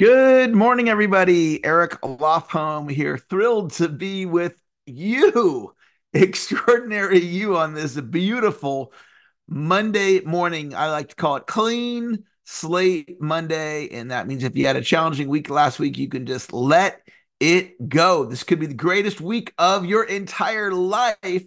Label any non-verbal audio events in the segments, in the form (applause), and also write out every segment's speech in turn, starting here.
Good morning, everybody. Eric Lofholm here. Thrilled to be with you, (laughs) extraordinary you, on this beautiful Monday morning. I like to call it clean slate Monday. And that means if you had a challenging week last week, you can just let it go. This could be the greatest week of your entire life.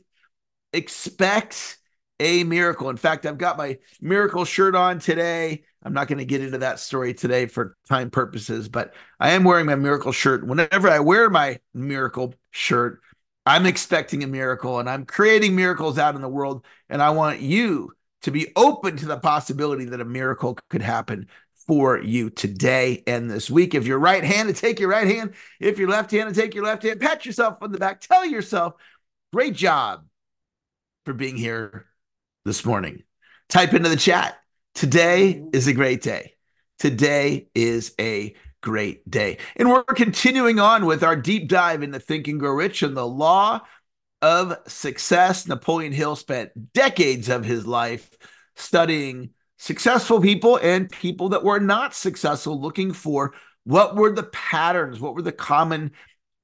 Expect a miracle. In fact, I've got my miracle shirt on today. I'm not going to get into that story today for time purposes, but I am wearing my miracle shirt. Whenever I wear my miracle shirt, I'm expecting a miracle and I'm creating miracles out in the world. And I want you to be open to the possibility that a miracle could happen for you today and this week. If you're right handed, take your right hand. If you're left handed, take your left hand. Pat yourself on the back. Tell yourself, great job for being here this morning. Type into the chat. Today is a great day. Today is a great day. And we're continuing on with our deep dive into Think and Grow Rich and the law of success. Napoleon Hill spent decades of his life studying successful people and people that were not successful, looking for what were the patterns, what were the common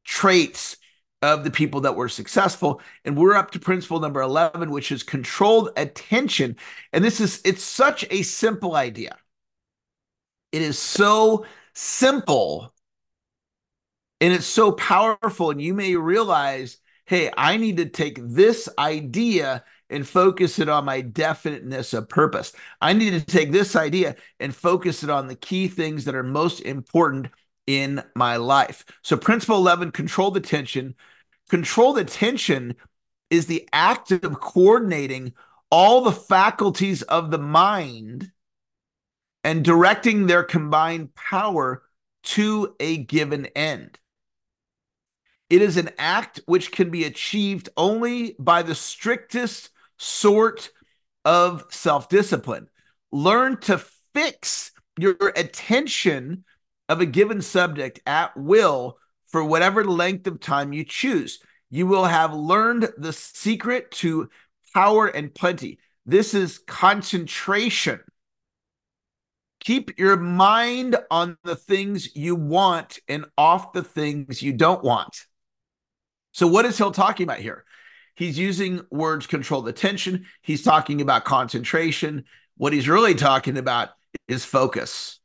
traits of the people that were successful. And we're up to principle number 11, which is controlled attention. And this is, it's such a simple idea. It is so simple and it's so powerful. And you may realize, hey, I need to take this idea and focus it on my definiteness of purpose. I need to take this idea and focus it on the key things that are most important in my life. So, principle 11 controlled attention. Control the tension is the act of coordinating all the faculties of the mind and directing their combined power to a given end. It is an act which can be achieved only by the strictest sort of self discipline. Learn to fix your attention of a given subject at will for whatever length of time you choose. You will have learned the secret to power and plenty. This is concentration. Keep your mind on the things you want and off the things you don't want. So, what is Hill talking about here? He's using words controlled attention. He's talking about concentration. What he's really talking about is focus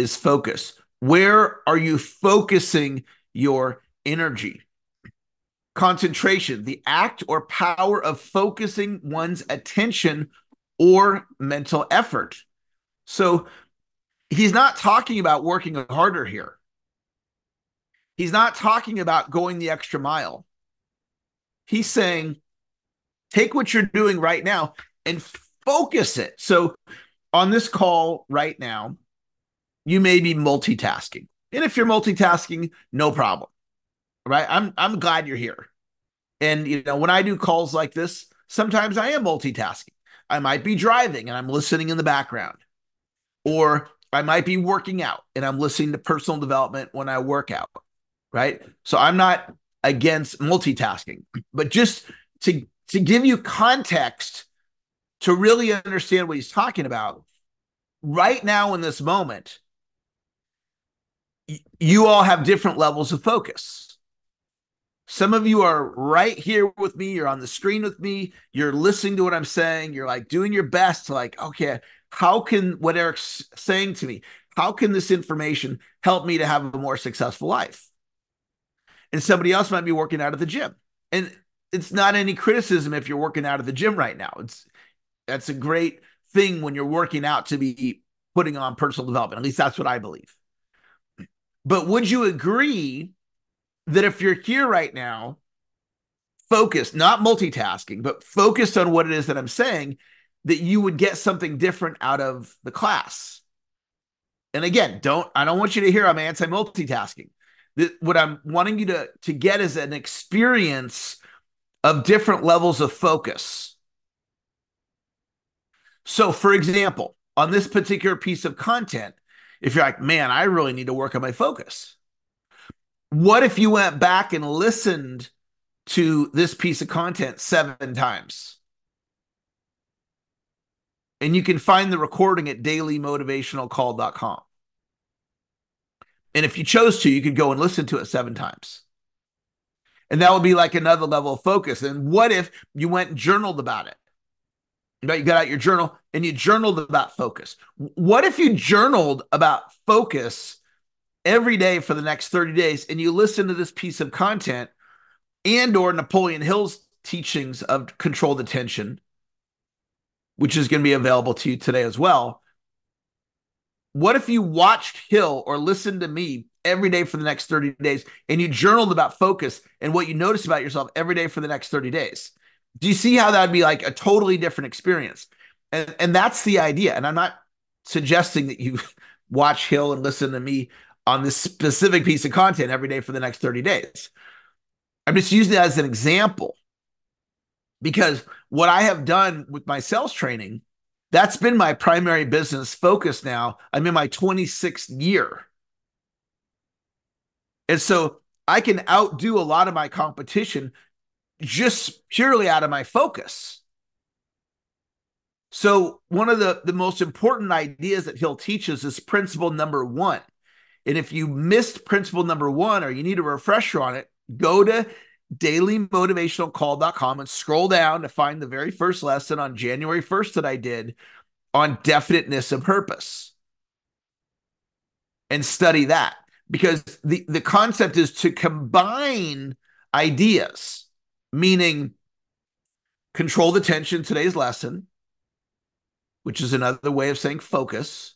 is focus. Where are you focusing your energy? Concentration, the act or power of focusing one's attention or mental effort. So he's not talking about working harder here. He's not talking about going the extra mile. He's saying, take what you're doing right now and focus it. So on this call right now, you may be multitasking. And if you're multitasking, no problem. Right? I'm I'm glad you're here. And you know, when I do calls like this, sometimes I am multitasking. I might be driving and I'm listening in the background. Or I might be working out and I'm listening to personal development when I work out. Right? So I'm not against multitasking, but just to to give you context to really understand what he's talking about right now in this moment you all have different levels of focus. Some of you are right here with me. You're on the screen with me. You're listening to what I'm saying. You're like doing your best to like, okay, how can what Eric's saying to me, how can this information help me to have a more successful life? And somebody else might be working out at the gym. And it's not any criticism if you're working out at the gym right now. It's that's a great thing when you're working out to be putting on personal development. At least that's what I believe. But would you agree that if you're here right now, focused, not multitasking, but focused on what it is that I'm saying, that you would get something different out of the class? And again, don't I don't want you to hear I'm anti-multitasking. What I'm wanting you to, to get is an experience of different levels of focus. So, for example, on this particular piece of content, if you're like, man, I really need to work on my focus. What if you went back and listened to this piece of content seven times? And you can find the recording at dailymotivationalcall.com. And if you chose to, you could go and listen to it seven times. And that would be like another level of focus. And what if you went and journaled about it? Right? You got out your journal and you journaled about focus. What if you journaled about focus every day for the next 30 days and you listen to this piece of content and or Napoleon Hill's teachings of controlled attention, which is going to be available to you today as well. What if you watched Hill or listened to me every day for the next 30 days and you journaled about focus and what you noticed about yourself every day for the next 30 days? Do you see how that would be like a totally different experience? And and that's the idea. And I'm not suggesting that you (laughs) watch Hill and listen to me on this specific piece of content every day for the next 30 days. I'm just using that as an example because what I have done with my sales training, that's been my primary business focus now. I'm in my 26th year. And so I can outdo a lot of my competition just purely out of my focus. So, one of the, the most important ideas that Hill teaches is principle number one. And if you missed principle number one or you need a refresher on it, go to dailymotivationalcall.com and scroll down to find the very first lesson on January 1st that I did on definiteness of purpose and study that because the, the concept is to combine ideas, meaning controlled attention, today's lesson, which is another way of saying focus,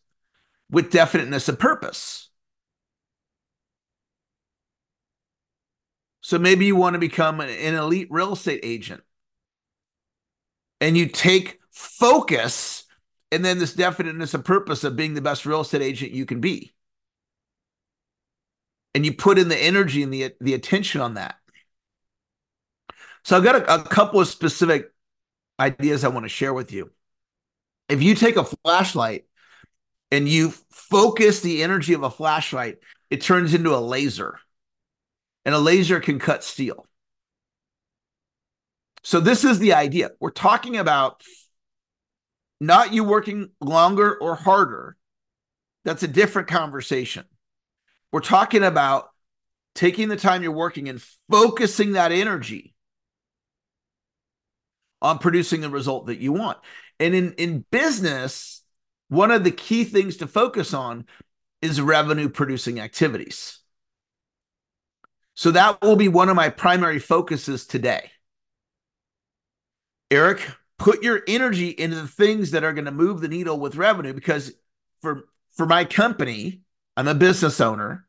with definiteness of purpose. So maybe you want to become an, an elite real estate agent and you take focus and then this definiteness of purpose of being the best real estate agent you can be. And you put in the energy and the, the attention on that. So I've got a, a couple of specific ideas I want to share with you. If you take a flashlight and you focus the energy of a flashlight, it turns into a laser and a laser can cut steel. So, this is the idea. We're talking about not you working longer or harder. That's a different conversation. We're talking about taking the time you're working and focusing that energy on producing the result that you want. And in, in business, one of the key things to focus on is revenue producing activities. So that will be one of my primary focuses today. Eric, put your energy into the things that are going to move the needle with revenue because for for my company, I'm a business owner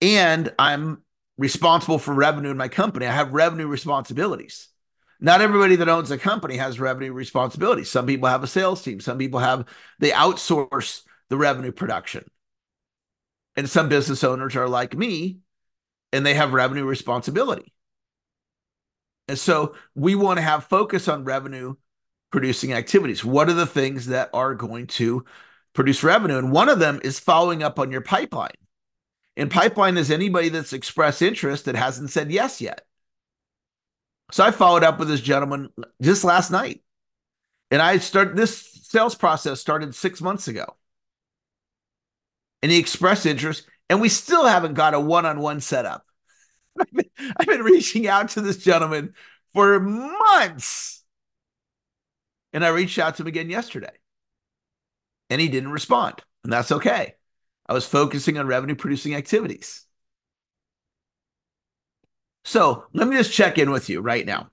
and I'm responsible for revenue in my company. I have revenue responsibilities. Not everybody that owns a company has revenue responsibility. Some people have a sales team, some people have they outsource the revenue production. And some business owners are like me and they have revenue responsibility. And so we want to have focus on revenue producing activities. What are the things that are going to produce revenue? And one of them is following up on your pipeline. And pipeline is anybody that's expressed interest that hasn't said yes yet. So I followed up with this gentleman just last night. And I started this sales process started six months ago. And he expressed interest and we still haven't got a one-on-one setup. (laughs) I've been, I've been reaching out to this gentleman for months. And I reached out to him again yesterday. And he didn't respond. And that's okay. I was focusing on revenue producing activities. So let me just check in with you right now.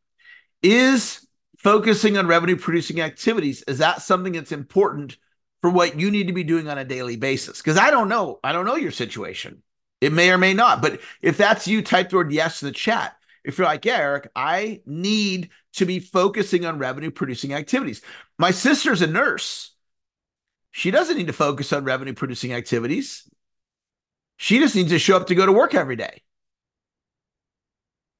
Is focusing on revenue producing activities, is that something that's important for what you need to be doing on a daily basis? Because I don't know. I don't know your situation. It may or may not. But if that's you, type the word yes in the chat. If you're like, yeah, Eric, I need to be focusing on revenue producing activities. My sister's a nurse. She doesn't need to focus on revenue producing activities. She just needs to show up to go to work every day.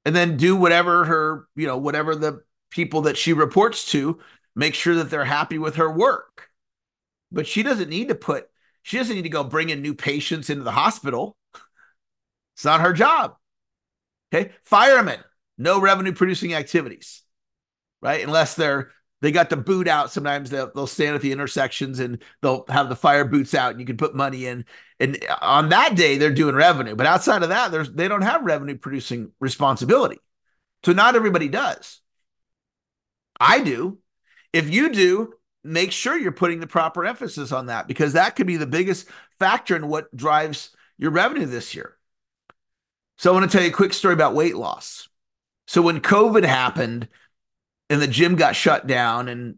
And then do whatever her, you know, whatever the people that she reports to, make sure that they're happy with her work. But she doesn't need to put, she doesn't need to go bring in new patients into the hospital. It's not her job. Okay. Firemen, no revenue producing activities, right? Unless they're they got the boot out. Sometimes they'll, they'll stand at the intersections and they'll have the fire boots out and you can put money in. And on that day, they're doing revenue. But outside of that, there's they don't have revenue producing responsibility. So not everybody does. I do. If you do, make sure you're putting the proper emphasis on that because that could be the biggest factor in what drives your revenue this year. So I want to tell you a quick story about weight loss. So when COVID happened and the gym got shut down and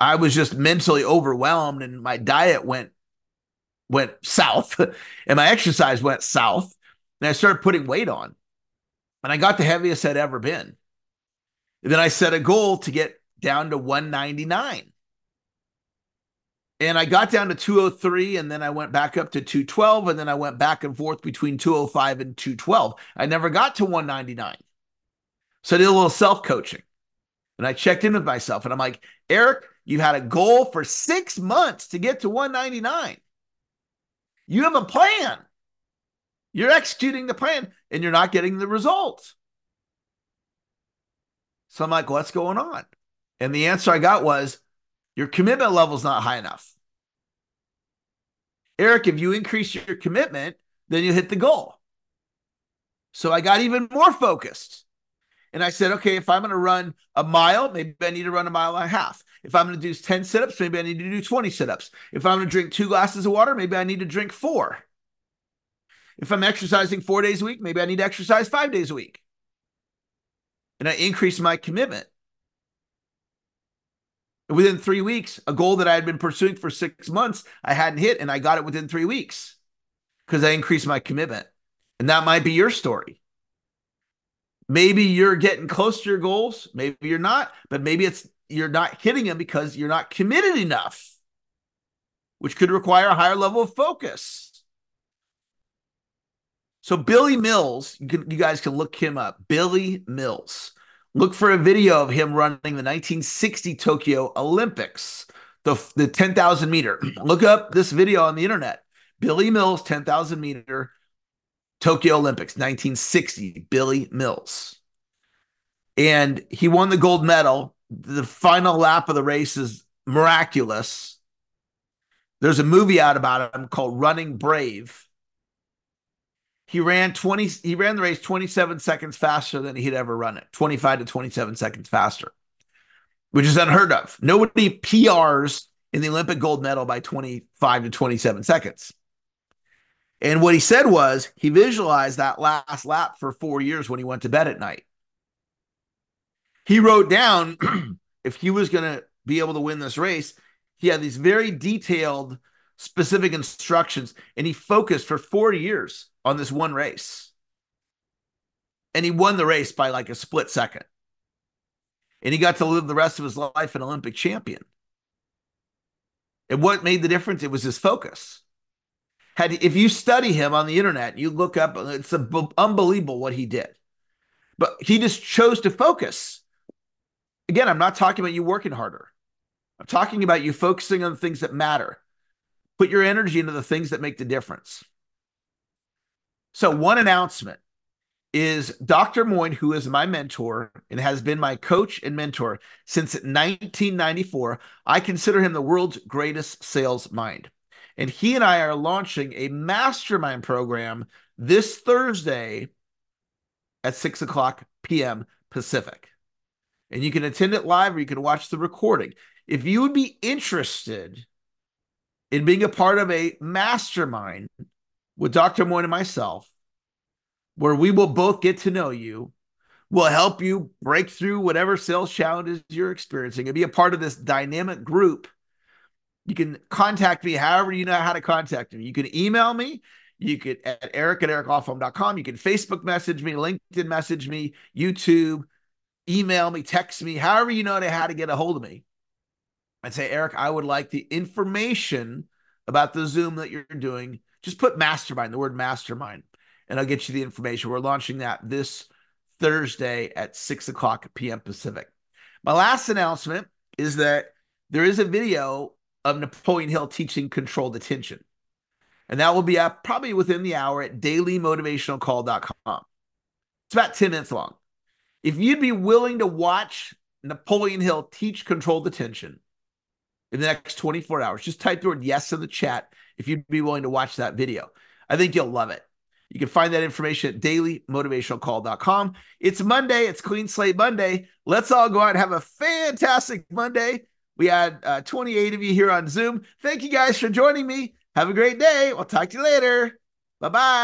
I was just mentally overwhelmed and my diet went went south (laughs) and my exercise went south and I started putting weight on. And I got the heaviest I'd ever been. And then I set a goal to get down to 199. And I got down to 203 and then I went back up to 212 and then I went back and forth between 205 and 212. I never got to 199. So I did a little self coaching and I checked in with myself and I'm like, Eric, you had a goal for six months to get to 199. You have a plan. You're executing the plan and you're not getting the results. So I'm like, what's going on? And the answer I got was, your commitment level is not high enough. Eric, if you increase your commitment, then you hit the goal. So I got even more focused. And I said, okay, if I'm going to run a mile, maybe I need to run a mile and a half. If I'm going to do 10 sit ups, maybe I need to do 20 sit ups. If I'm going to drink two glasses of water, maybe I need to drink four. If I'm exercising four days a week, maybe I need to exercise five days a week. And I increased my commitment And within three weeks, a goal that I had been pursuing for six months, I hadn't hit, and I got it within three weeks because I increased my commitment. And that might be your story. Maybe you're getting close to your goals, maybe you're not, but maybe it's you're not hitting them because you're not committed enough, which could require a higher level of focus. So Billy Mills, you, can, you guys can look him up. Billy Mills Look for a video of him running the 1960 Tokyo Olympics, the, the 10,000 meter. (clears throat) Look up this video on the internet. Billy Mills, 10,000 meter Tokyo Olympics, 1960. Billy Mills. And he won the gold medal. The final lap of the race is miraculous. There's a movie out about him called Running Brave he ran 20 he ran the race 27 seconds faster than he'd ever run it 25 to 27 seconds faster which is unheard of nobody prs in the olympic gold medal by 25 to 27 seconds and what he said was he visualized that last lap for four years when he went to bed at night he wrote down (clears throat) if he was going to be able to win this race he had these very detailed specific instructions and he focused for four years on this one race. And he won the race by like a split second. And he got to live the rest of his life an Olympic champion. And what made the difference? It was his focus. Had if you study him on the internet, you look up, it's unbelievable what he did. But he just chose to focus. Again, I'm not talking about you working harder. I'm talking about you focusing on the things that matter. Put your energy into the things that make the difference. So, one announcement is Dr. Moine, who is my mentor and has been my coach and mentor since 1994. I consider him the world's greatest sales mind. And he and I are launching a mastermind program this Thursday at 6 o'clock p.m. Pacific. And you can attend it live or you can watch the recording. If you would be interested in being a part of a mastermind with Dr. Moine and myself, where we will both get to know you, will help you break through whatever sales challenges you're experiencing and be a part of this dynamic group. You can contact me however you know how to contact me. You can email me. You could at eric at ericlofholm.com. You can Facebook message me, LinkedIn message me, YouTube, email me, text me, however you know how to get a hold of me. I'd say, Eric, I would like the information about the Zoom that you're doing just put mastermind, the word mastermind, and I'll get you the information. We're launching that this Thursday at 6 o'clock p.m. Pacific. My last announcement is that there is a video of Napoleon Hill teaching controlled attention. And that will be up probably within the hour at dailymotivationalcall.com. It's about 10 minutes long. If you'd be willing to watch Napoleon Hill teach controlled attention in the next 24 hours. Just type the word yes in the chat if you'd be willing to watch that video. I think you'll love it. You can find that information at dailymotivationalcall.com. It's Monday. It's Clean Slate Monday. Let's all go out and have a fantastic Monday. We had uh, 28 of you here on Zoom. Thank you guys for joining me. Have a great day. We'll talk to you later. Bye bye.